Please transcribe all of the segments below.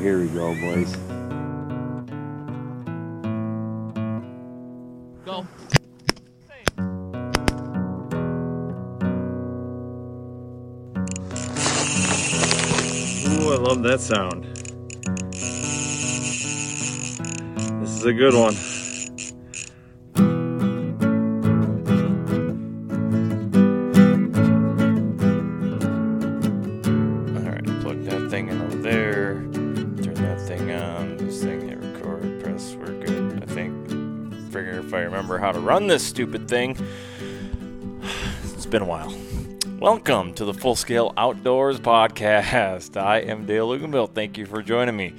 here we go, boys. Go. Ooh, I love that sound. This is a good one. Run this stupid thing. It's been a while. Welcome to the Full Scale Outdoors Podcast. I am Dale Luganville. Thank you for joining me.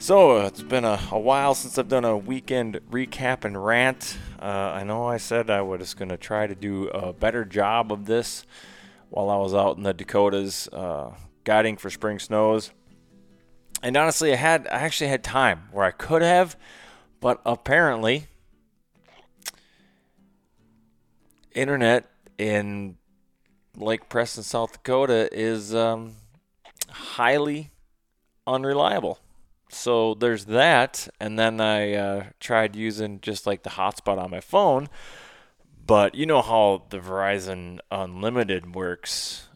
So, it's been a, a while since I've done a weekend recap and rant. Uh, I know I said I was going to try to do a better job of this while I was out in the Dakotas uh, guiding for spring snows. And honestly, I had I actually had time where I could have, but apparently, internet in Lake Preston, South Dakota, is um, highly unreliable. So there's that, and then I uh, tried using just like the hotspot on my phone. But you know how the Verizon Unlimited works.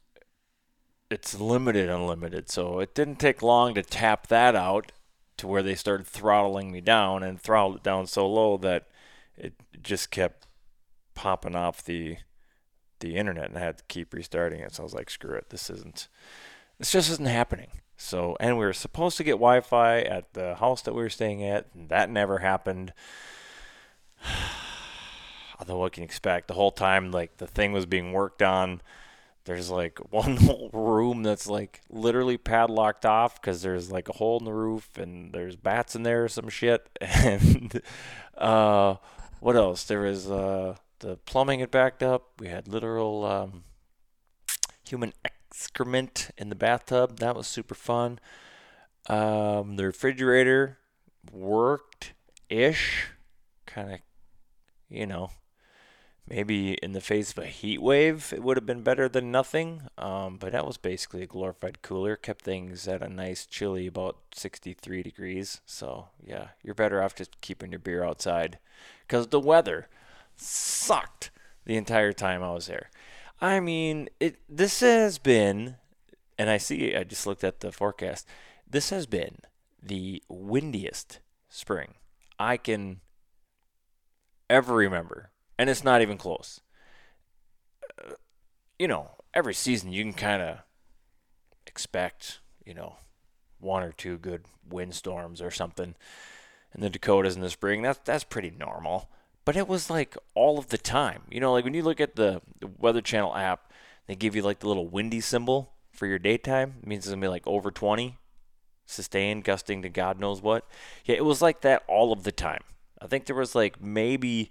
It's limited unlimited, so it didn't take long to tap that out to where they started throttling me down and throttled it down so low that it just kept popping off the the internet and I had to keep restarting it. So I was like, screw it, this isn't this just isn't happening. So and we were supposed to get Wi-Fi at the house that we were staying at, and that never happened. Although what can you expect? The whole time like the thing was being worked on, there's like one whole room that's like literally padlocked off because there's like a hole in the roof and there's bats in there or some shit. And uh, what else? There was uh, the plumbing had backed up. We had literal um, human excrement in the bathtub. That was super fun. Um, the refrigerator worked ish. Kind of, you know, maybe in the face of a heat wave, it would have been better than nothing. Um, but that was basically a glorified cooler. Kept things at a nice chilly about 63 degrees. So, yeah, you're better off just keeping your beer outside because the weather sucked the entire time I was there. I mean, it this has been and I see I just looked at the forecast. This has been the windiest spring I can ever remember. And it's not even close. Uh, you know, every season you can kind of expect, you know, one or two good windstorms or something in the Dakotas in the spring. That's that's pretty normal but it was like all of the time. You know, like when you look at the, the Weather Channel app, they give you like the little windy symbol for your daytime. It means it's gonna be like over 20, sustained, gusting to God knows what. Yeah, it was like that all of the time. I think there was like maybe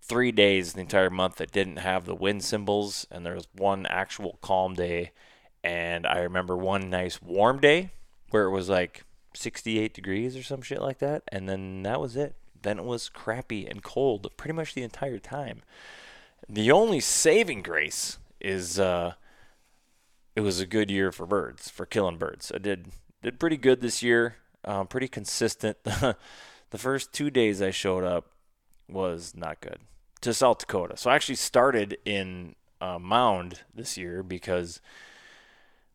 three days the entire month that didn't have the wind symbols, and there was one actual calm day. And I remember one nice warm day where it was like 68 degrees or some shit like that, and then that was it then it was crappy and cold pretty much the entire time. The only saving grace is uh, it was a good year for birds, for killing birds. I did did pretty good this year, um, pretty consistent. the first two days I showed up was not good to South Dakota. So I actually started in uh, mound this year because,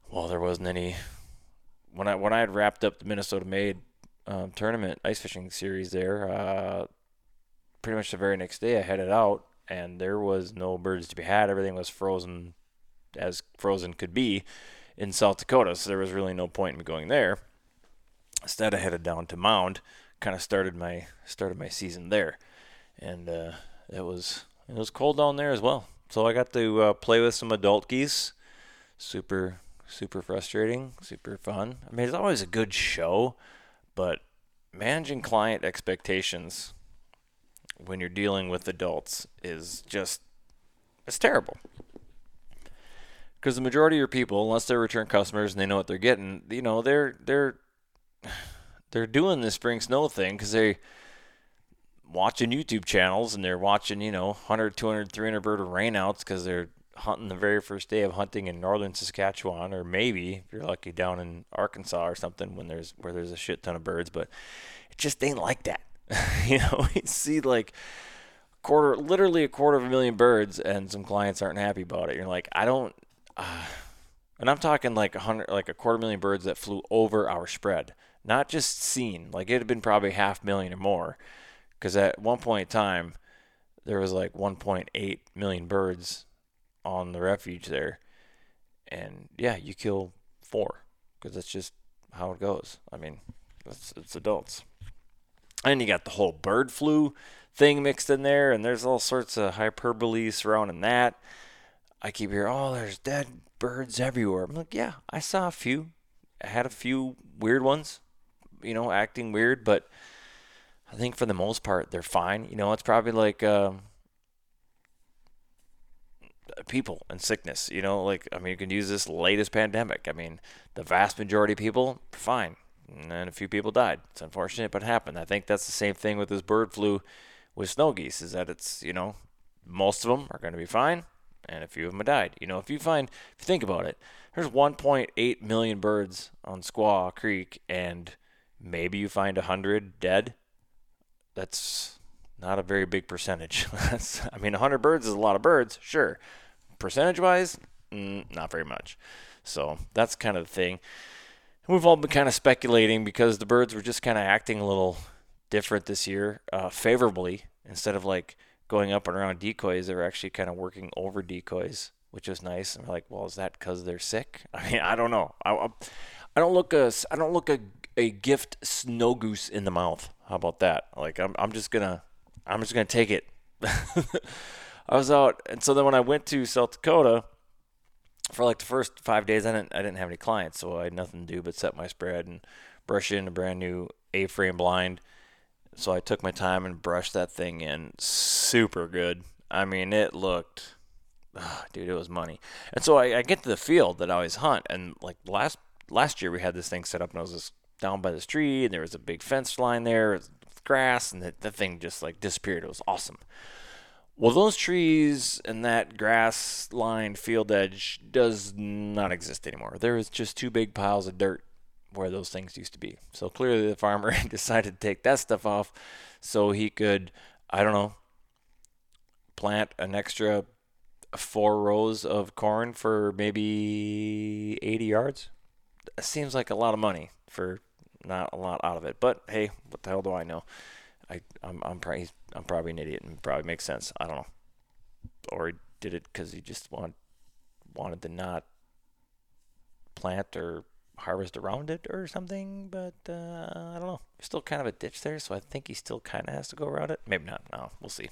well, there wasn't any. When I when I had wrapped up the Minnesota Made um, tournament ice fishing series there, uh, pretty much the very next day I headed out and there was no birds to be had. Everything was frozen as frozen could be in South Dakota, so there was really no point in going there. Instead, I headed down to Mound, kind of started my started my season there, and uh, it was it was cold down there as well. So I got to uh, play with some adult geese. Super super frustrating, super fun. I mean, it's always a good show, but managing client expectations when you're dealing with adults is just it's terrible. Because the majority of your people, unless they're return customers and they know what they're getting, you know, they're they're they're doing the spring snow thing because they watching YouTube channels and they're watching, you know, 100, 200, 300 bird rainouts because they're hunting the very first day of hunting in northern Saskatchewan or maybe if you're lucky down in Arkansas or something when there's where there's a shit ton of birds, but it just ain't like that. you know, we see like quarter, literally a quarter of a million birds, and some clients aren't happy about it. You're like, I don't, uh, and I'm talking like a hundred, like a quarter million birds that flew over our spread, not just seen. Like it had been probably half million or more, because at one point in time, there was like 1.8 million birds on the refuge there, and yeah, you kill four, because that's just how it goes. I mean, it's, it's adults. And you got the whole bird flu thing mixed in there, and there's all sorts of hyperbole surrounding that. I keep hearing, oh, there's dead birds everywhere. I'm like, yeah, I saw a few. I had a few weird ones, you know, acting weird, but I think for the most part, they're fine. You know, it's probably like um, people and sickness. You know, like, I mean, you can use this latest pandemic. I mean, the vast majority of people, fine and a few people died. It's unfortunate, but it happened. I think that's the same thing with this bird flu with snow geese, is that it's, you know, most of them are going to be fine, and a few of them have died. You know, if you find, if you think about it, there's 1.8 million birds on Squaw Creek, and maybe you find 100 dead. That's not a very big percentage. I mean, 100 birds is a lot of birds, sure. Percentage wise, mm, not very much. So that's kind of the thing we've all been kind of speculating because the birds were just kind of acting a little different this year, uh, favorably instead of like going up and around decoys. They were actually kind of working over decoys, which was nice. And we're like, well, is that because they're sick? I mean, I don't know. I, I don't look a I don't look a a gift snow goose in the mouth. How about that? Like I'm I'm just gonna I'm just gonna take it. I was out, and so then when I went to South Dakota for like the first five days, I didn't I didn't have any clients, so I had nothing to do but set my spread and brush in a brand new A-frame blind. So I took my time and brushed that thing in super good. I mean, it looked, dude, it was money. And so I, I, get to the field that I always hunt, and like last last year we had this thing set up, and I was just down by this tree, and there was a big fence line there, grass, and the, the thing just like disappeared. It was awesome. Well, those trees and that grass lined field edge does not exist anymore. There is just two big piles of dirt where those things used to be. So clearly the farmer decided to take that stuff off so he could, I don't know, plant an extra four rows of corn for maybe 80 yards. It seems like a lot of money for not a lot out of it. But hey, what the hell do I know? I I'm I'm probably I'm probably an idiot and probably makes sense. I don't know. Or he did it because he just want wanted to not plant or harvest around it or something. But uh, I don't know. There's still kind of a ditch there, so I think he still kind of has to go around it. Maybe not. No, we'll see.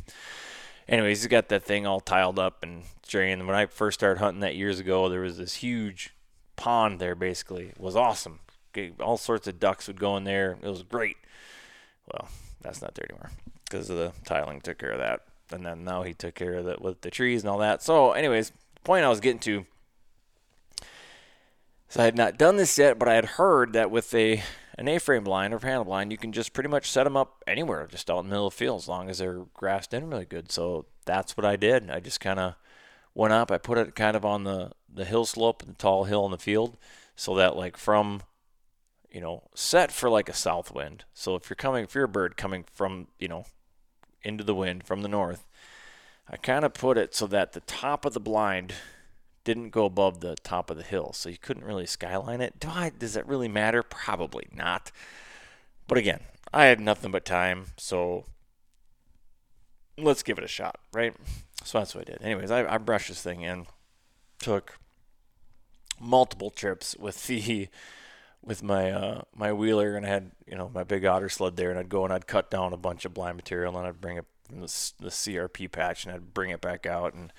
Anyways, he's got that thing all tiled up and drained. When I first started hunting that years ago, there was this huge pond there. Basically, it was awesome. All sorts of ducks would go in there. It was great. Well, that's not there anymore because of the tiling took care of that. And then now he took care of that with the trees and all that. So, anyways, the point I was getting to. So I had not done this yet, but I had heard that with a an A-frame blind or panel blind, you can just pretty much set them up anywhere, just out in the middle of the field, as long as they're grassed in really good. So that's what I did. I just kind of went up. I put it kind of on the the hill slope, the tall hill in the field, so that like from you know, set for like a south wind. So if you're coming, if you're a bird coming from, you know, into the wind from the north, I kind of put it so that the top of the blind didn't go above the top of the hill, so you couldn't really skyline it. Do I? Does that really matter? Probably not. But again, I had nothing but time, so let's give it a shot, right? So that's what I did. Anyways, I, I brushed this thing in, took multiple trips with the with my uh, my wheeler, and I had you know my big otter sled there, and I'd go and I'd cut down a bunch of blind material, and I'd bring it from the, the CRP patch, and I'd bring it back out, and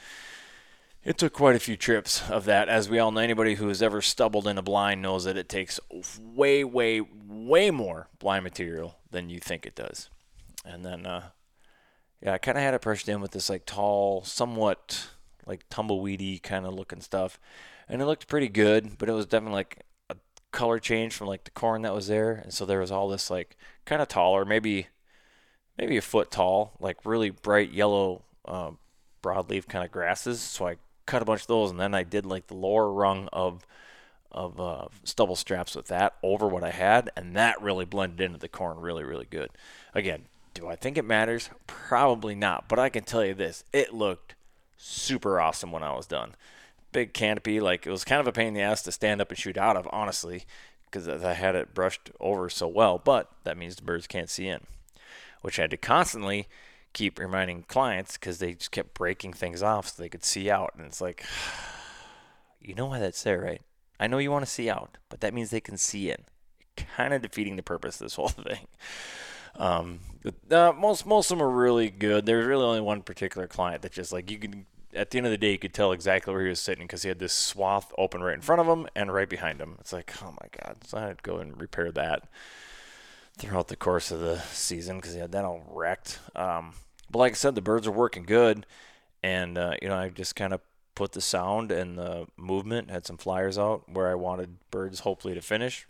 it took quite a few trips of that. As we all know, anybody who has ever stubbled in a blind knows that it takes way, way, way more blind material than you think it does. And then, uh, yeah, I kind of had it brushed in with this like tall, somewhat like tumbleweedy kind of looking stuff, and it looked pretty good. But it was definitely like color change from like the corn that was there, and so there was all this like kind of taller, maybe maybe a foot tall, like really bright yellow uh, broadleaf kind of grasses. So I cut a bunch of those, and then I did like the lower rung of of uh, stubble straps with that over what I had, and that really blended into the corn really, really good. Again, do I think it matters? Probably not, but I can tell you this: it looked super awesome when I was done. Big canopy, like it was kind of a pain in the ass to stand up and shoot out of, honestly, because I had it brushed over so well. But that means the birds can't see in, which I had to constantly keep reminding clients because they just kept breaking things off so they could see out. And it's like, you know why that's there, right? I know you want to see out, but that means they can see in. Kind of defeating the purpose of this whole thing. Um, uh, most most of them are really good. There's really only one particular client that just like you can. At the end of the day, you could tell exactly where he was sitting because he had this swath open right in front of him and right behind him. It's like, oh my god! So I had to go and repair that throughout the course of the season because he had that all wrecked. Um, but like I said, the birds are working good, and uh, you know I just kind of put the sound and the movement, had some flyers out where I wanted birds hopefully to finish,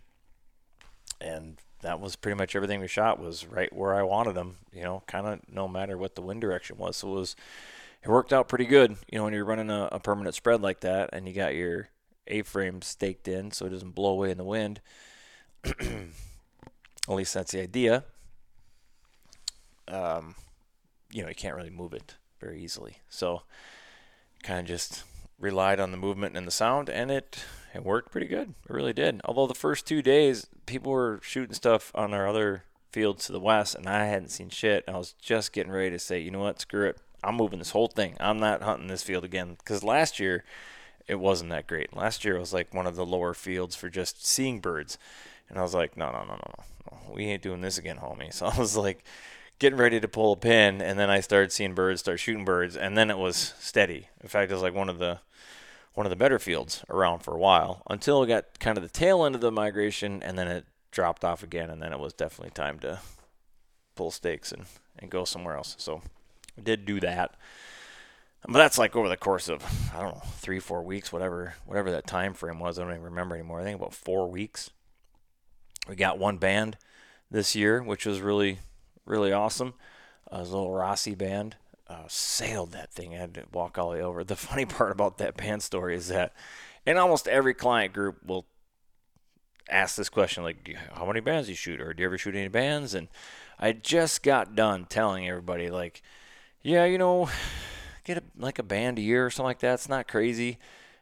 and that was pretty much everything we shot was right where I wanted them. You know, kind of no matter what the wind direction was. So it was it worked out pretty good. You know, when you're running a, a permanent spread like that and you got your A-frame staked in so it doesn't blow away in the wind. At least that's the idea. Um, you know, you can't really move it very easily. So kind of just relied on the movement and the sound, and it it worked pretty good. It really did. Although the first two days, people were shooting stuff on our other fields to the west, and I hadn't seen shit. I was just getting ready to say, you know what, screw it. I'm moving this whole thing. I'm not hunting this field again because last year it wasn't that great. Last year it was like one of the lower fields for just seeing birds, and I was like, no, no, no, no, no, we ain't doing this again, homie. So I was like getting ready to pull a pin, and then I started seeing birds, start shooting birds, and then it was steady. In fact, it was like one of the one of the better fields around for a while until it got kind of the tail end of the migration, and then it dropped off again, and then it was definitely time to pull stakes and, and go somewhere else. So Did do that. But that's like over the course of I don't know three, four weeks, whatever, whatever that time frame was. I don't even remember anymore. I think about four weeks. We got one band this year, which was really really awesome. Uh, was a little Rossi band. Uh, sailed that thing. I had to walk all the way over. The funny part about that band story is that in almost every client group will ask this question like, how many bands do you shoot? Or do you ever shoot any bands? And I just got done telling everybody like, yeah, you know, get a, like a band a year or something like that. It's not crazy.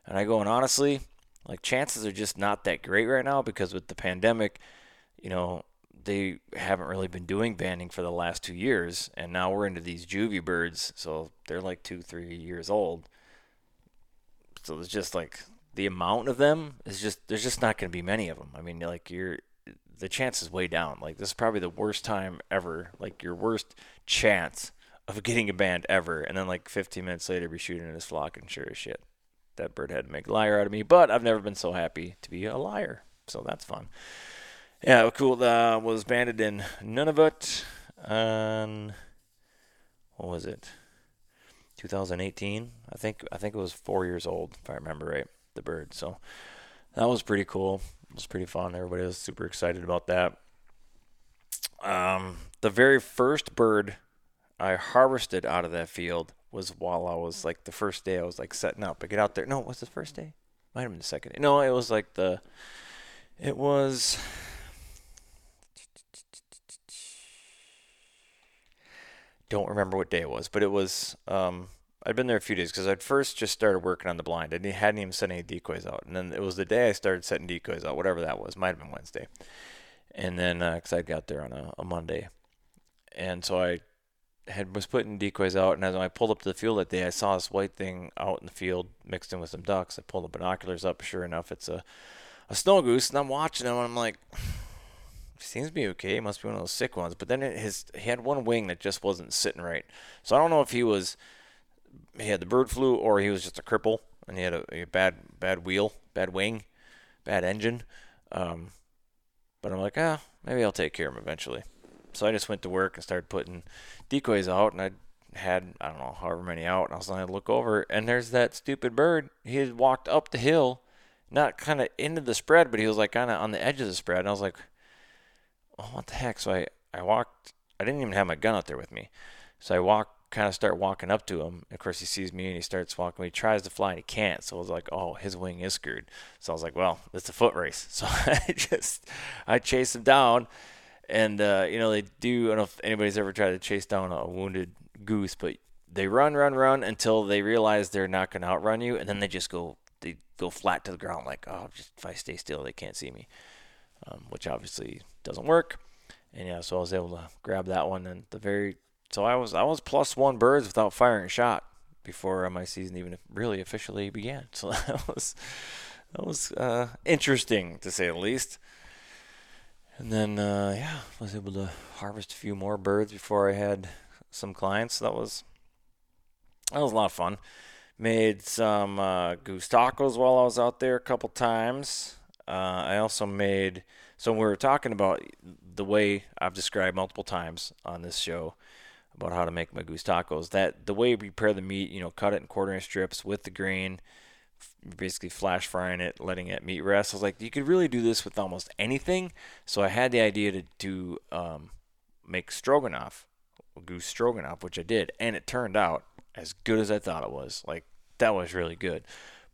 And I go, and honestly, like chances are just not that great right now because with the pandemic, you know, they haven't really been doing banding for the last two years, and now we're into these juvie birds, so they're like two, three years old. So it's just like the amount of them is just there's just not going to be many of them. I mean, like you're the chance is way down. Like this is probably the worst time ever, like your worst chance of getting a band ever, and then like 15 minutes later, be shooting in his flock, and sure as shit, that bird had to make a liar out of me. But I've never been so happy to be a liar, so that's fun. Yeah, cool. Uh, was banded in Nunavut on what was it? 2018. I think I think it was four years old if I remember right. The bird. So that was pretty cool. It was pretty fun. Everybody was super excited about that. Um, the very first bird I harvested out of that field was while I was like the first day I was like setting up. I get out there. No, it was the first day. Might have been the second day. No, it was like the. It was don't remember what day it was, but it was um, I'd been there a few days because I'd first just started working on the blind. And I hadn't even set any decoys out, and then it was the day I started setting decoys out, whatever that was. Might have been Wednesday, and then because uh, I got there on a, a Monday, and so I had was putting decoys out, and as I pulled up to the field that day, I saw this white thing out in the field mixed in with some ducks. I pulled the binoculars up. Sure enough, it's a a snow goose, and I'm watching him, and I'm like, seems to be okay. Must be one of those sick ones. But then it, his he had one wing that just wasn't sitting right. So I don't know if he was he had the bird flu or he was just a cripple and he had a, a bad bad wheel, bad wing, bad engine. Um, but I'm like, ah, maybe I'll take care of him eventually. So I just went to work and started putting decoys out, and I had I don't know however many out. And I was like, look over, and there's that stupid bird. He had walked up the hill, not kind of into the spread, but he was like kind of on the edge of the spread. And I was like, oh, what the heck? So I I walked. I didn't even have my gun out there with me, so I walked kind of start walking up to him. Of course, he sees me and he starts walking. He tries to fly and he can't. So I was like, oh, his wing is screwed. So I was like, well, it's a foot race. So I just I chase him down and uh, you know they do. I don't know if anybody's ever tried to chase down a wounded goose, but they run, run, run until they realize they're not going to outrun you, and then they just go they go flat to the ground like, oh, just if I stay still, they can't see me, um, which obviously doesn't work. And yeah, so I was able to grab that one, and the very so I was I was plus one birds without firing a shot before my season even really officially began. So that was that was uh, interesting to say the least. And then, uh, yeah, I was able to harvest a few more birds before I had some clients. That was that was a lot of fun. Made some uh, goose tacos while I was out there a couple times. Uh, I also made so we were talking about the way I've described multiple times on this show about how to make my goose tacos. That the way we prepare the meat, you know, cut it in quarter inch strips with the grain basically flash frying it, letting it meat rest. I was like, you could really do this with almost anything. So I had the idea to do um, make stroganoff, goose stroganoff, which I did, and it turned out as good as I thought it was. Like that was really good.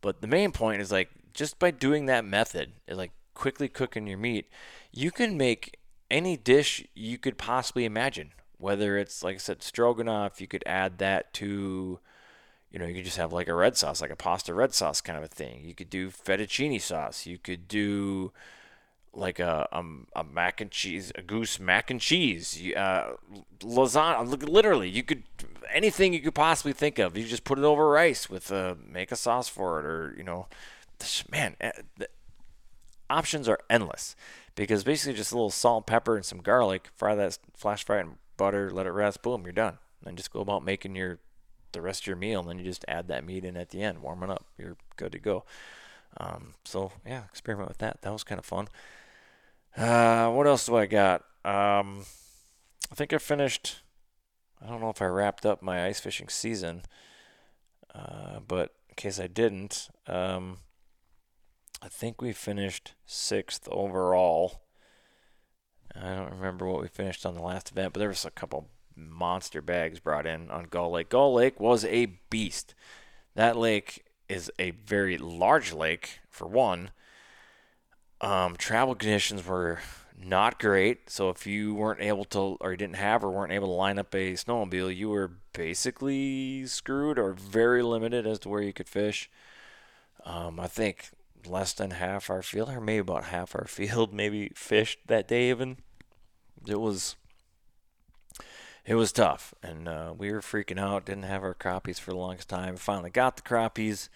But the main point is like just by doing that method, like quickly cooking your meat, you can make any dish you could possibly imagine. Whether it's like I said, stroganoff, you could add that to you know, you could just have like a red sauce, like a pasta red sauce kind of a thing. You could do fettuccine sauce. You could do like a um, a mac and cheese, a goose mac and cheese, uh, lasagna. Literally, you could anything you could possibly think of. You just put it over rice with uh, make a sauce for it, or you know, man, eh, the options are endless because basically just a little salt, pepper, and some garlic. Fry that, flash fry it in butter, let it rest. Boom, you're done. And just go about making your the rest of your meal, and then you just add that meat in at the end, warm it up. You're good to go. Um, so yeah, experiment with that. That was kind of fun. Uh, what else do I got? Um, I think I finished. I don't know if I wrapped up my ice fishing season, uh, but in case I didn't, um, I think we finished sixth overall. I don't remember what we finished on the last event, but there was a couple monster bags brought in on Gull Lake. Gull Lake was a beast. That lake is a very large lake, for one. Um, travel conditions were not great. So if you weren't able to, or you didn't have, or weren't able to line up a snowmobile, you were basically screwed or very limited as to where you could fish. Um, I think less than half our field, or maybe about half our field, maybe fished that day even. It was it was tough, and uh, we were freaking out. Didn't have our crappies for the longest time. Finally got the crappies,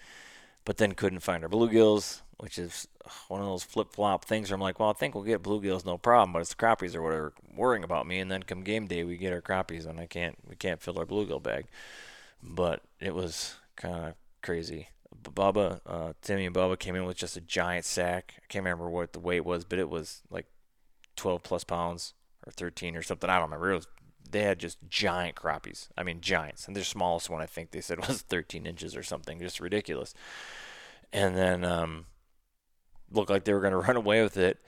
but then couldn't find our bluegills, which is one of those flip flop things where I'm like, well, I think we'll get bluegills, no problem, but it's the crappies or whatever worrying about me. And then come game day, we get our crappies, and I can't, we can't fill our bluegill bag. But it was kind of crazy. Bubba, uh, Timmy and Bubba came in with just a giant sack. I can't remember what the weight was, but it was like 12 plus pounds or 13 or something. I don't remember. It was they had just giant crappies. I mean, giants. And their smallest one, I think they said was 13 inches or something, just ridiculous. And then um, looked like they were going to run away with it.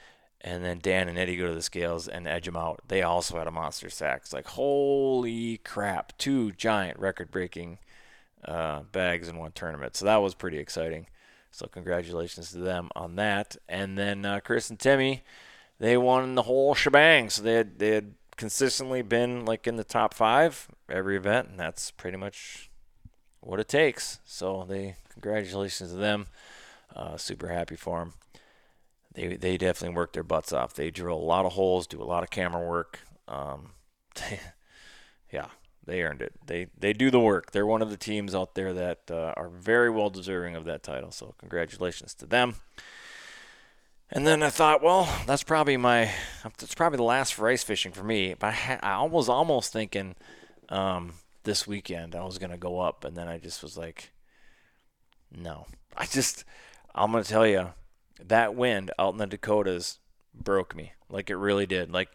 And then Dan and Eddie go to the scales and edge them out. They also had a monster sack. It's like, holy crap, two giant record breaking uh, bags in one tournament. So that was pretty exciting. So congratulations to them on that. And then uh, Chris and Timmy, they won the whole shebang. So they had, they had consistently been like in the top five every event, and that's pretty much what it takes. So they congratulations to them. Uh, super happy for them. They they definitely work their butts off. They drill a lot of holes, do a lot of camera work. Um, yeah, they earned it. They they do the work. They're one of the teams out there that uh, are very well deserving of that title. So congratulations to them. And then I thought, well, that's probably my that's probably the last for ice fishing for me. But I, I was almost thinking um, this weekend I was gonna go up, and then I just was like, no. I just I'm gonna tell you that wind out in the Dakotas broke me. Like it really did. Like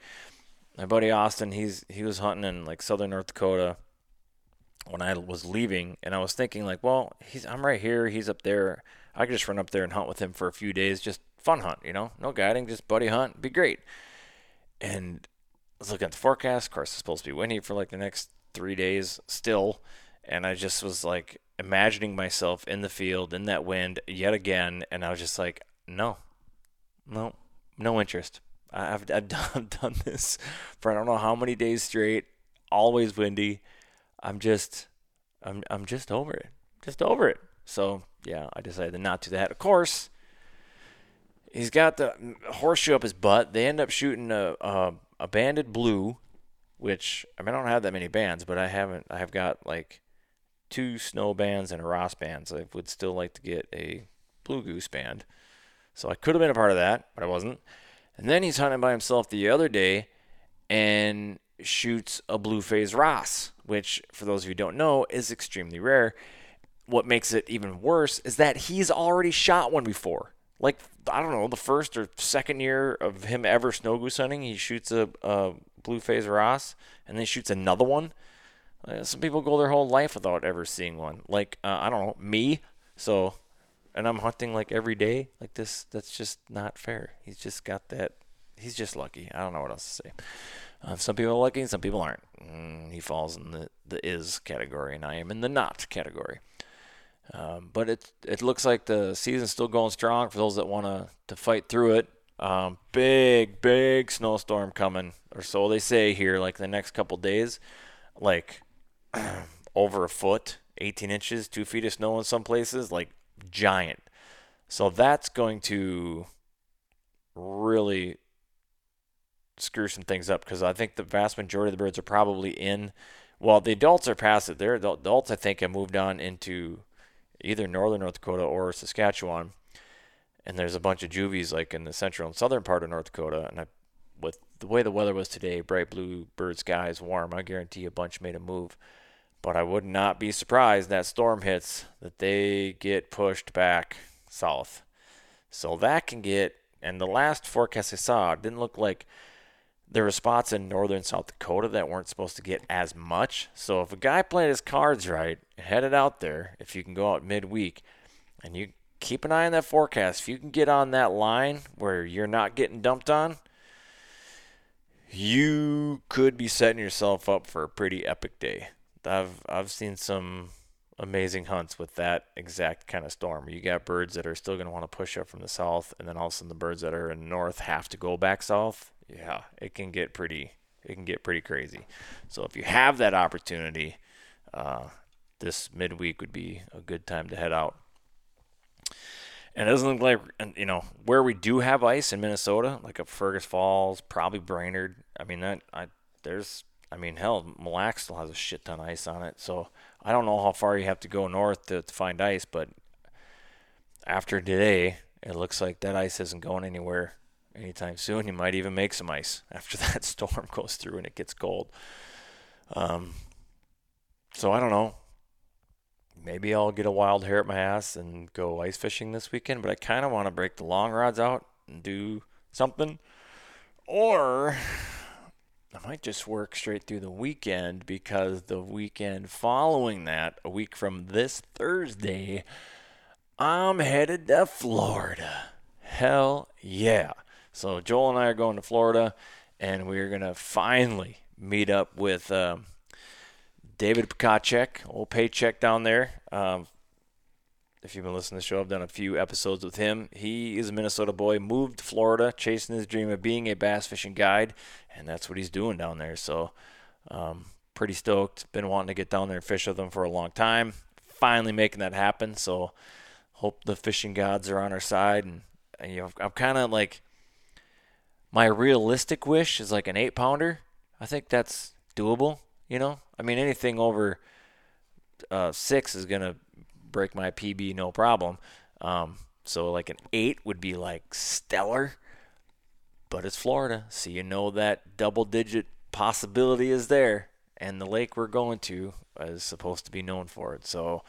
my buddy Austin, he's he was hunting in like southern North Dakota when I was leaving, and I was thinking like, well, he's I'm right here, he's up there. I could just run up there and hunt with him for a few days, just fun hunt, you know, no guiding, just buddy hunt, be great. And I was looking at the forecast. Of course, it's supposed to be windy for like the next three days still, and I just was like imagining myself in the field in that wind yet again, and I was just like, no, no, no interest. I've, I've done, done this for I don't know how many days straight, always windy. I'm just, I'm, I'm just over it, just over it. So yeah, I decided not to not do that. Of course, he's got the horseshoe up his butt. They end up shooting a, a, a banded blue, which I mean I don't have that many bands, but I haven't. I have got like two snow bands and a Ross band. So I would still like to get a blue goose band. So I could have been a part of that, but I wasn't. And then he's hunting by himself the other day and shoots a blue phase Ross, which, for those of you who don't know, is extremely rare. What makes it even worse is that he's already shot one before. Like, I don't know, the first or second year of him ever snow goose hunting, he shoots a, a blue phase Ross and then he shoots another one. Uh, some people go their whole life without ever seeing one. Like, uh, I don't know, me. So and I'm hunting like every day like this. That's just not fair. He's just got that. He's just lucky. I don't know what else to say. Uh, some people are lucky, some people aren't. Mm, he falls in the the is category, and I am in the not category. Um, but it it looks like the season's still going strong for those that want to to fight through it. Um, big big snowstorm coming, or so they say here. Like the next couple days, like over a foot, 18 inches, two feet of snow in some places. Like giant. So that's going to really screw some things up because I think the vast majority of the birds are probably in. Well, the adults are past it. They're the adults, I think, have moved on into either northern North Dakota or Saskatchewan. And there's a bunch of juvies like in the central and southern part of North Dakota. And I, with the way the weather was today, bright blue bird skies, warm, I guarantee a bunch made a move. But I would not be surprised that storm hits that they get pushed back south. So that can get and the last forecast I saw didn't look like there were spots in northern South Dakota that weren't supposed to get as much. So if a guy played his cards right, headed out there, if you can go out midweek and you keep an eye on that forecast, if you can get on that line where you're not getting dumped on, you could be setting yourself up for a pretty epic day. I've I've seen some amazing hunts with that exact kind of storm. You got birds that are still going to want to push up from the south, and then all of a sudden the birds that are in north have to go back south. Yeah, it can get pretty it can get pretty crazy. So if you have that opportunity, uh, this midweek would be a good time to head out. And it doesn't look like you know where we do have ice in Minnesota, like up Fergus Falls, probably Brainerd. I mean that I there's I mean, hell, Mille Lacs still has a shit ton of ice on it. So I don't know how far you have to go north to, to find ice, but after today, it looks like that ice isn't going anywhere anytime soon. You might even make some ice after that storm goes through and it gets cold. Um, so I don't know. Maybe I'll get a wild hair at my ass and go ice fishing this weekend, but I kind of want to break the long rods out and do something. Or I might just work straight through the weekend because the weekend following that, a week from this Thursday, I'm headed to Florida. Hell yeah. So Joel and I are going to Florida, and we're going to finally meet up with um, David Pekacek, old paycheck down there. Um, if you've been listening to the show, I've done a few episodes with him. He is a Minnesota boy, moved to Florida, chasing his dream of being a bass fishing guide, and that's what he's doing down there. So, um, pretty stoked. Been wanting to get down there and fish with him for a long time. finally making that happen. So hope the fishing gods are on our side. And, and you know, I'm kind of like my realistic wish is like an eight pounder. I think that's doable. You know, I mean anything over uh, six is gonna break my PB no problem. Um, so like an eight would be like stellar, but it's Florida, so you know that double digit possibility is there, and the lake we're going to is supposed to be known for it. So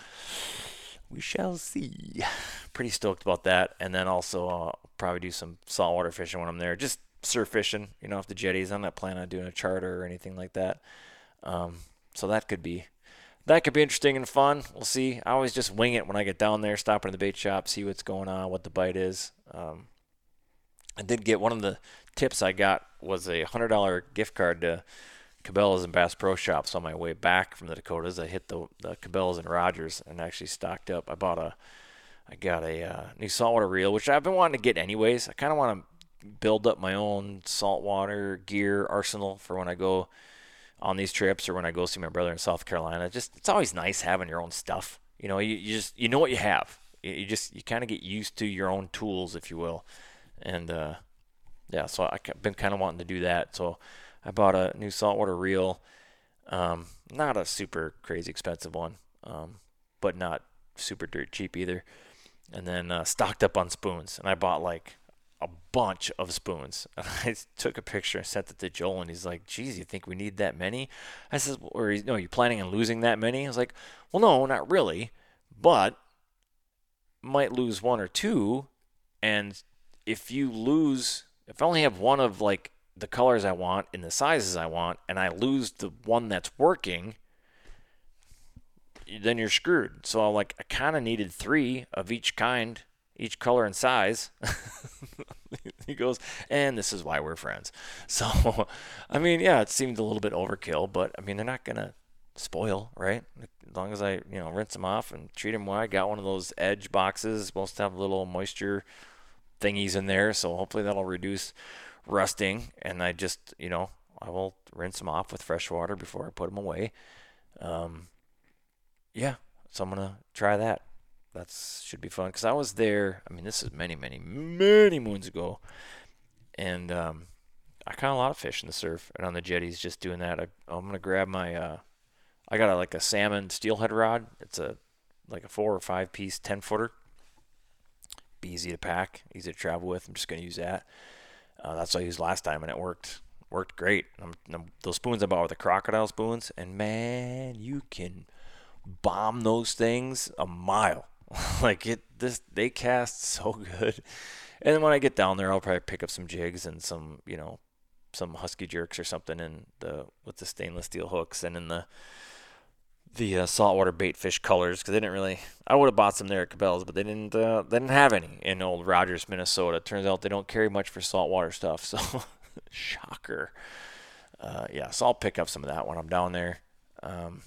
we shall see. Pretty stoked about that, and then also uh, probably do some saltwater fishing when I'm there. Just surf fishing, you know, off the jetties. I'm not planning on doing a charter or anything like that. Um, so that could be that could be interesting and fun. We'll see. I always just wing it when I get down there, stop in the bait shop, see what's going on, what the bite is. Um, I did get one of the tips I got was a hundred dollar gift card to Cabela's and Bass Pro Shops on my way back from the Dakotas. I hit the, the Cabela's and Rogers and actually stocked up. I bought a, I got a uh, new saltwater reel, which I've been wanting to get anyways. I kind of want to build up my own saltwater gear arsenal for when I go on these trips or when I go see my brother in South Carolina. Just it's always nice having your own stuff. You know, you, you just you know what you have. You, you just you kind of get used to your own tools, if you will, and uh, yeah. So I've been kind of wanting to do that. So I bought a new saltwater reel. Um, not a super crazy expensive one, um, but not super dirt cheap either. And then uh, stocked up on spoons, and I bought like a bunch of spoons. I took a picture and sent it to Joel, and he's like, "Geez, you think we need that many?" I said, "Or know, you planning on losing that many?" I was like, "Well, no, not really, but might lose one or two, and if you lose, if I only have one of like the colors I want in the sizes I want, and I lose the one that's working." Then you're screwed. So like, I kind of needed three of each kind each color and size. he goes, and this is why we're friends. So, I mean, yeah, it seemed a little bit overkill, but I mean, they're not gonna spoil, right? As long as I, you know, rinse them off and treat them well. I got one of those edge boxes, supposed to have little moisture thingies in there, so hopefully that'll reduce rusting. And I just, you know, I will rinse them off with fresh water before I put them away. Um, yeah, so I'm gonna try that that should be fun because I was there. I mean, this is many, many, many moons ago, and um, I caught a lot of fish in the surf and on the jetties just doing that. I, am gonna grab my. Uh, I got a, like a salmon steelhead rod. It's a like a four or five piece ten footer. Be easy to pack, easy to travel with. I'm just gonna use that. Uh, that's what I used last time, and it worked worked great. I'm, I'm, those spoons I bought were the Krocodile spoons, and man, you can bomb those things a mile. like it this they cast so good. And then when I get down there, I'll probably pick up some jigs and some, you know, some husky jerks or something in the with the stainless steel hooks and in the the uh, saltwater bait fish colors because they didn't really. I would have bought some there at Cabela's, but they didn't. Uh, they didn't have any in old Rogers, Minnesota. Turns out they don't carry much for saltwater stuff. So, shocker. Uh, yeah, so I'll pick up some of that when I'm down there. Um,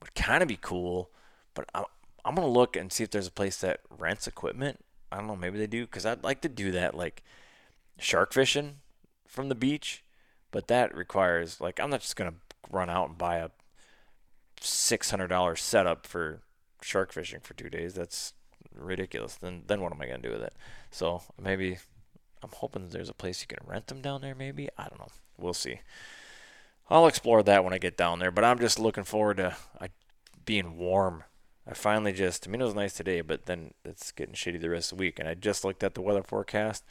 would kind of be cool, but I, I'm gonna look and see if there's a place that rents equipment. I don't know, maybe they do, because I'd like to do that, like shark fishing from the beach. But that requires, like, I'm not just gonna run out and buy a six hundred dollar setup for shark fishing for two days. That's ridiculous. Then, then what am I gonna do with it? So maybe I'm hoping there's a place you can rent them down there. Maybe I don't know. We'll see. I'll explore that when I get down there. But I'm just looking forward to being warm I finally just, I mean, it was nice today, but then it's getting shitty the rest of the week. And I just looked at the weather forecast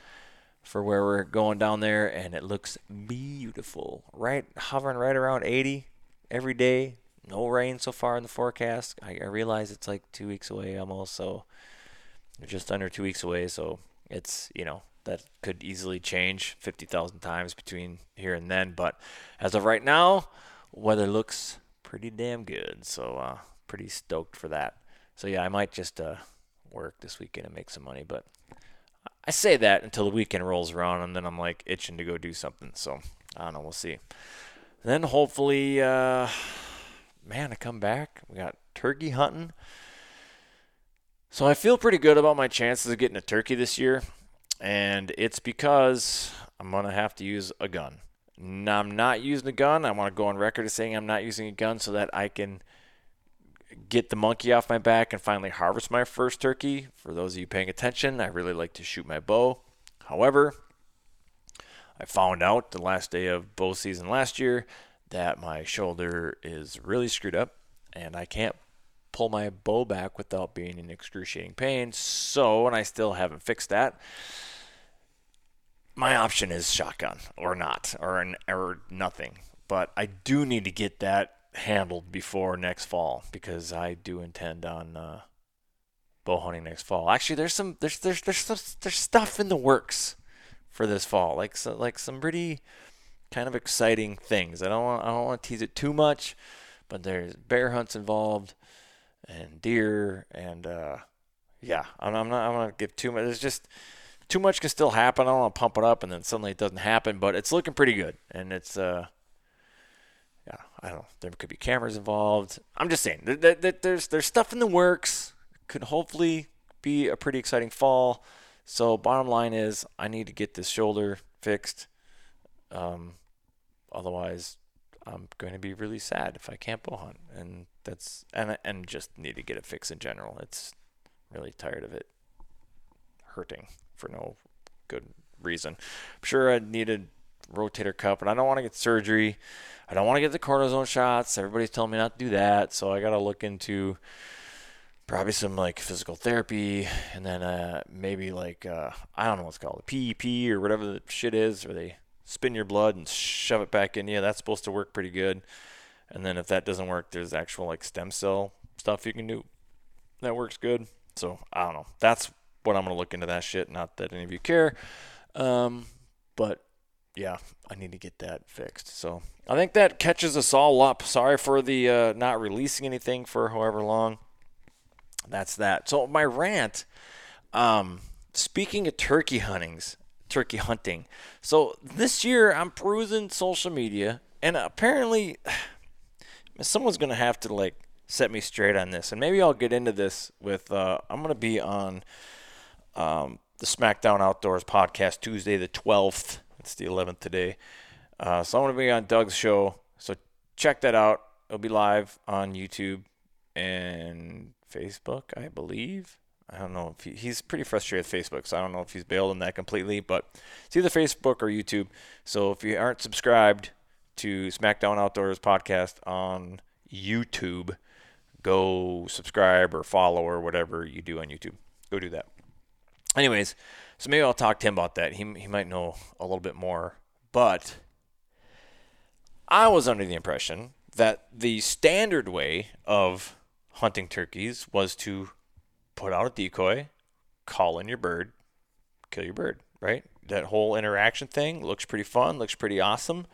for where we're going down there, and it looks beautiful. Right, hovering right around 80 every day. No rain so far in the forecast. I, I realize it's like two weeks away almost, so just under two weeks away. So it's, you know, that could easily change 50,000 times between here and then. But as of right now, weather looks pretty damn good. So, uh, pretty stoked for that. So yeah, I might just uh, work this weekend and make some money, but I say that until the weekend rolls around, and then I'm like itching to go do something. So I don't know. We'll see. then hopefully, uh, man, I come back. We got turkey hunting. So I feel pretty good about my chances of getting a turkey this year, and it's because I'm gonna have to use a gun. Now, I'm not using a gun. I want to go on record as saying I'm not using a gun so that I can get the monkey off my back and finally harvest my first turkey. For those of you paying attention, I really like to shoot my bow. However, I found out the last day of bow season last year that my shoulder is really screwed up and I can't pull my bow back without being in excruciating pain. So, and I still haven't fixed that. My option is shotgun or not or an, or nothing. But I do need to get that handled before next fall because I do intend on uh, bow hunting next fall. Actually, there's some there's there's there's there's, stuff in the works for this fall, like so, like some pretty kind of exciting things. I don't want I don't want to tease it too much, but there's bear hunts involved and deer and uh, yeah, I'm, I'm not I'm gonna give too much. There's just too much can still happen. I don't want to pump it up and then suddenly it doesn't happen, but it's looking pretty good and it's uh I don't know. There could be cameras involved. I'm just saying that, that, there's there's stuff in the works. Could hopefully be a pretty exciting fall. So bottom line is, I need to get this shoulder fixed. Um, otherwise, I'm going to be really sad if I can't bow hunt, and that's and and just need to get it fixed in general. It's really tired of it hurting for no good reason. I'm sure I needed rotator cuff, but I don't want to get surgery. I don't want to get the cortisone shots. Everybody's telling me not to do that, so I got to look into probably some like physical therapy, and then uh, maybe like uh, I don't know what's called, PEP or whatever the shit is, where they spin your blood and shove it back in you. That's supposed to work pretty good. And then if that doesn't work, there's actual like stem cell stuff you can do that works good. So I don't know. That's what I'm gonna look into that shit. Not that any of you care, um, but yeah, I need to get that fixed. So I think that catches us all up. Sorry for the uh, not releasing anything for however long. That's that. So my rant. Um, speaking of turkey huntings, turkey hunting. So this year I'm perusing social media, and apparently someone's gonna have to like set me straight on this, and maybe I'll get into this with. Uh, I'm gonna be on um, the SmackDown Outdoors podcast Tuesday the 12th it's the 11th today. Uh, so I'm going to be on Doug's show. So check that out. It'll be live on YouTube and Facebook, I believe. I don't know if he, he's pretty frustrated with Facebook, so I don't know if he's bailed on that completely. But it's either Facebook or YouTube. So if you aren't subscribed to SmackDown Outdoors podcast on YouTube, go subscribe or follow or whatever you do on YouTube. Go do that. Anyways, so maybe I'll talk to him about that. He, he might know a little bit more. But I was under the impression that the standard way of hunting turkeys was to put out a decoy, call in your bird, kill your bird, right? That whole interaction thing looks pretty fun, looks pretty awesome.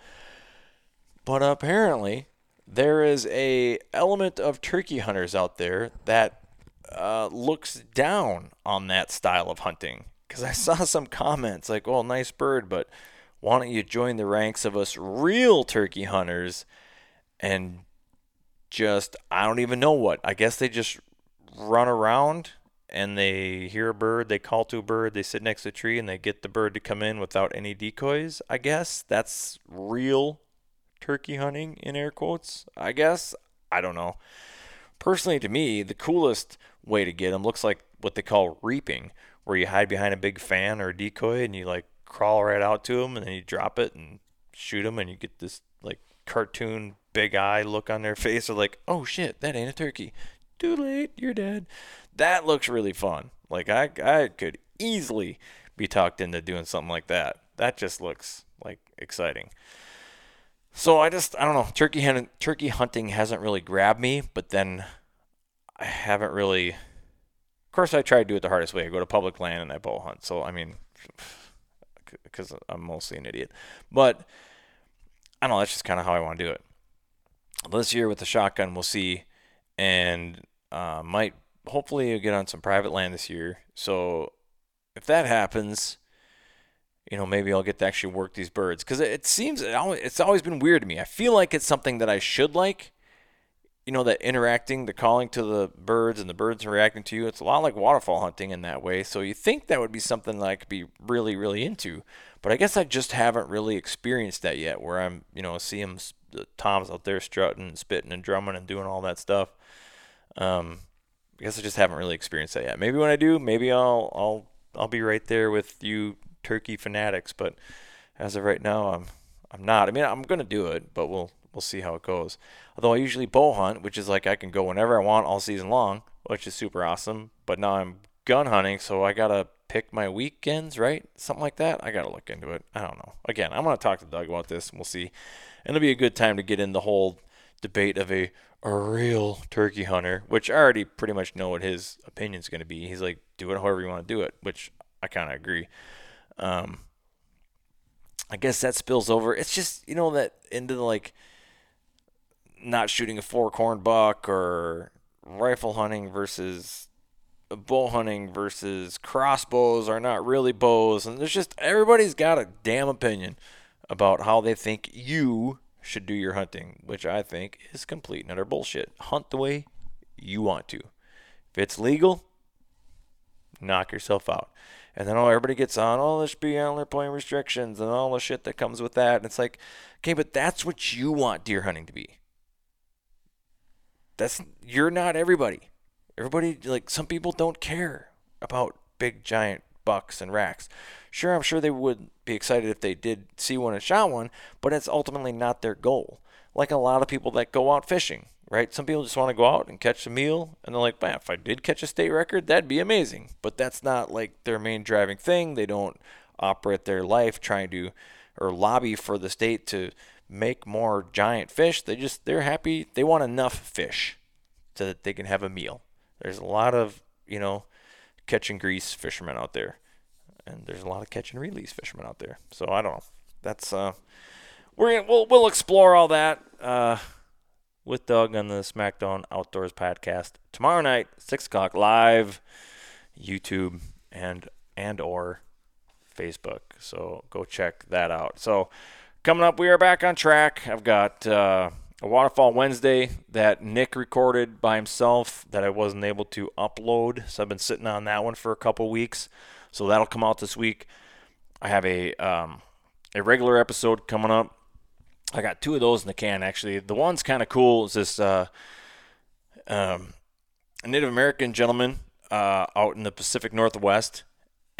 But apparently, there is a element of turkey hunters out there that uh, looks down on that style of hunting because I saw some comments like, "Oh, nice bird, but why don't you join the ranks of us real turkey hunters?" And just I don't even know what. I guess they just run around and they hear a bird, they call to a bird, they sit next to a tree, and they get the bird to come in without any decoys. I guess that's real turkey hunting in air quotes. I guess I don't know. Personally, to me, the coolest way to get them looks like what they call reaping, where you hide behind a big fan or a decoy and you like crawl right out to them and then you drop it and shoot them and you get this like cartoon big eye look on their face. Or like oh shit that ain't a turkey. Too late you're dead. That looks really fun. Like i i could easily be talked into doing something like that. That just looks like exciting. So i just i don't know. Turkey hunting turkey hunting hasn't really grabbed me but then i haven't really course, I try to do it the hardest way. I go to public land and I bow hunt. So I mean, because I'm mostly an idiot, but I don't know. That's just kind of how I want to do it. This year with the shotgun, we'll see, and uh, might hopefully get on some private land this year. So if that happens, you know, maybe I'll get to actually work these birds because it seems it's always been weird to me. I feel like it's something that I should like, you know that interacting the calling to the birds and the birds reacting to you it's a lot like waterfowl hunting in that way so you think that would be something that i could be really really into but i guess i just haven't really experienced that yet where i'm you know see them the toms out there strutting and spitting and drumming and doing all that stuff Um, I guess I just haven't really experienced that yet. Maybe when I do, maybe I'll I'll I'll be right there with you turkey fanatics. But as of right now, I'm I'm not. I mean, I'm gonna do it, but we'll we'll see how it goes. Although I usually bow hunt, which is like I can go whenever I want all season long, which is super awesome. But now I'm gun hunting, so I gotta pick my weekends, right? Something like that. I gotta look into it. I don't know. Again, I'm gonna talk to Doug about this, and we'll see. And it'll be a good time to get in the whole debate of a a real turkey hunter, which I already pretty much know what his opinion's to be. He's like, do it however you want to do it, which I kind of agree. Um, I guess that spills over. It's just you know that into the like not shooting a forkhorn buck or rifle hunting versus bow hunting versus crossbows are not really bows, and there's just everybody's got a damn opinion about how they think you should do your hunting, which I think is complete and utter bullshit. Hunt the way you want to. If it's legal, knock yourself out. And then oh, everybody gets on, oh, there should be antler point restrictions and all the shit that comes with that. And it's like, okay, but that's what you want deer hunting to be. That's you're not everybody. Everybody like some people don't care about big giant bucks and racks. Sure, I'm sure they would be excited if they did see one and shot one, but it's ultimately not their goal. Like a lot of people that go out fishing, right? Some people just want to go out and catch a meal, and they're like, man, if I did catch a state record, that'd be amazing. But that's not like their main driving thing. They don't operate their life trying to or lobby for the state to make more giant fish. They just they're happy. They want enough fish so that they can have a meal. There's a lot of you know catch and grease fishermen out there and there's a lot of catch and release fishermen out there. So I don't know. That's uh, we're gonna, we'll we'll explore all that uh, with Doug on the SmackDown Outdoors podcast tomorrow night, six o'clock live, YouTube and and or Facebook. So go check that out. So coming up, we are back on track. I've got. Uh, a waterfowl Wednesday that Nick recorded by himself that I wasn't able to upload. So I've been sitting on that one for a couple weeks. So that'll come out this week. I have a um, a regular episode coming up. I got two of those in the can actually. The one's kind of cool. Is this uh, um, Native American gentleman uh, out in the Pacific Northwest,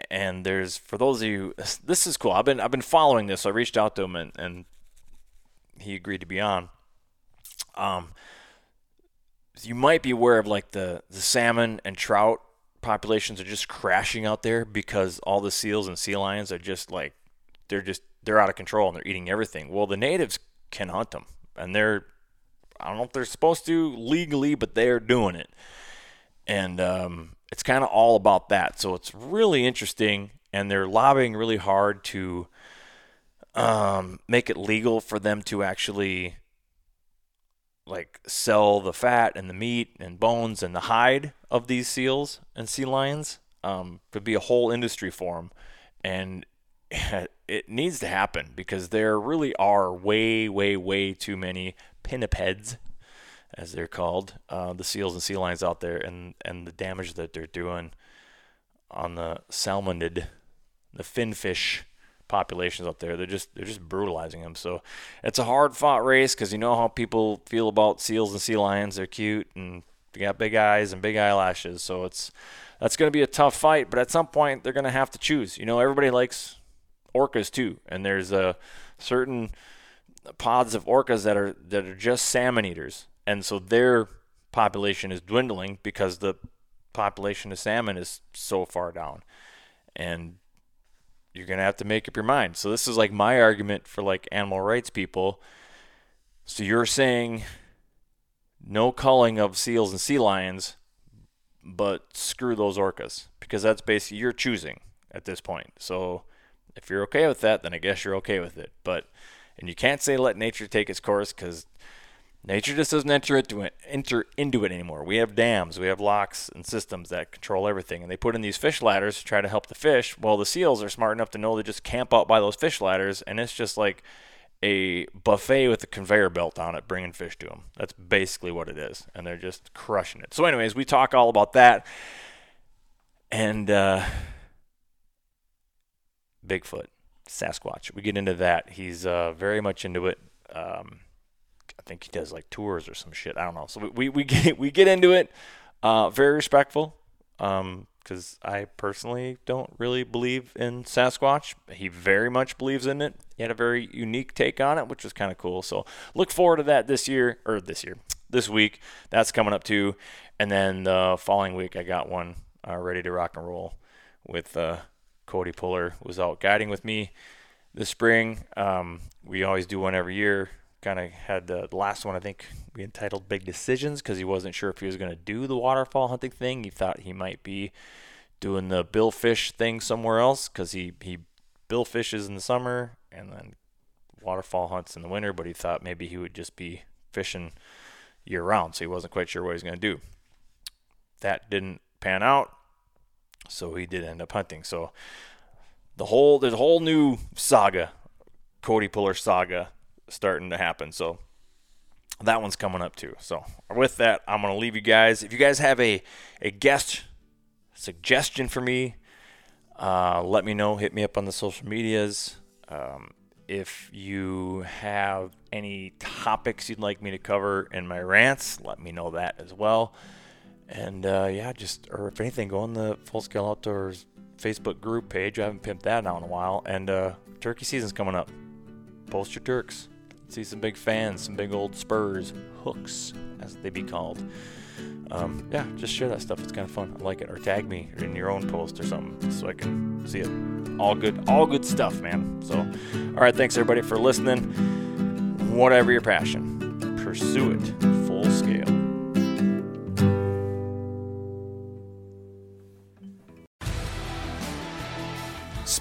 and there's for those of you, this is cool. I've been I've been following this. So I reached out to him and, and he agreed to be on. Um, you might be aware of like the the salmon and trout populations are just crashing out there because all the seals and sea lions are just like they're just they're out of control and they're eating everything. Well, the natives can hunt them, and they're I don't know if they're supposed to legally, but they're doing it, and um, it's kind of all about that. So it's really interesting, and they're lobbying really hard to um, make it legal for them to actually like sell the fat and the meat and bones and the hide of these seals and sea lions. Um, could be a whole industry for them, and it needs to happen because there really are way, way, way too many pinnipeds, as they're called, uh, the seals and sea lions out there, and and the damage that they're doing on the salmonid, the finfish populations out there. They're just they're just brutalizing them. So it's a hard fought race because you know how people feel about seals and sea lions. They're cute and they got big eyes and big eyelashes. So it's that's going to be a tough fight. But at some point they're going to have to choose. You know, everybody likes orcas too, and there's a certain pods of orcas that are that are just salmon eaters, and so their population is dwindling because the population of salmon is so far down. And you're going to have to make up your mind. So this is like my argument for like animal rights people. So you're saying no culling of seals and sea lions, but screw those orcas because that's basically you're choosing at this point. So if you're okay with that, then I guess you're okay with it. But and you can't say let nature take its course because Nature just doesn't enter into it, enter into it anymore. We have dams, we have locks and systems that control everything, and they put in these fish ladders to try to help the fish. Well, the seals are smart enough to know they just camp out by those fish ladders, and it's just like a buffet with a conveyor belt on it, bringing fish to them. That's basically what it is, and they're just crushing it. So, anyways, we talk all about that, and uh, Bigfoot, Sasquatch. We get into that. He's uh, very much into it. Um, I think he does like tours or some shit. I don't know. So we we, we get we get into it. Uh, very respectful. Um, because I personally don't really believe in Sasquatch. He very much believes in it. He had a very unique take on it, which was kind of cool. So look forward to that this year or this year, this week. That's coming up too. And then the following week, I got one uh, ready to rock and roll with uh, Cody Puller was out guiding with me this spring. Um, we always do one every year. Kind of had the, last one, I think we entitled Big Decisions because he wasn't sure if he was going to do the waterfowl hunting thing. He thought he might be doing the billfish thing somewhere else because he, he bill fishes in the summer and then waterfowl hunts in the winter, but he thought maybe he would just be fishing year round. So he wasn't quite sure what he was going to do. That didn't pan out. So he did end up hunting. So the whole there's a whole new saga, Cody Puller saga starting to happen. So that one's coming up too. So with that, I'm gonna leave you guys. If you guys have a a guest suggestion for me, uh, let me know. Hit me up on the social medias. Um, if you have any topics you'd like me to cover in my rants, let me know that as well. And uh, yeah, just or if anything, go on the Full Scale Outdoors Facebook group page. I haven't pimped that out in a while. And uh, turkey season's coming up. Post your turks. See some big fans, some big old spurs, hooks, as they be called. Um, yeah, just share that stuff. It's kind of fun. I like it. Or tag me in your own post or something, so I can see it. All good, all good stuff, man. So, all right, thanks everybody for listening. Whatever your passion, pursue it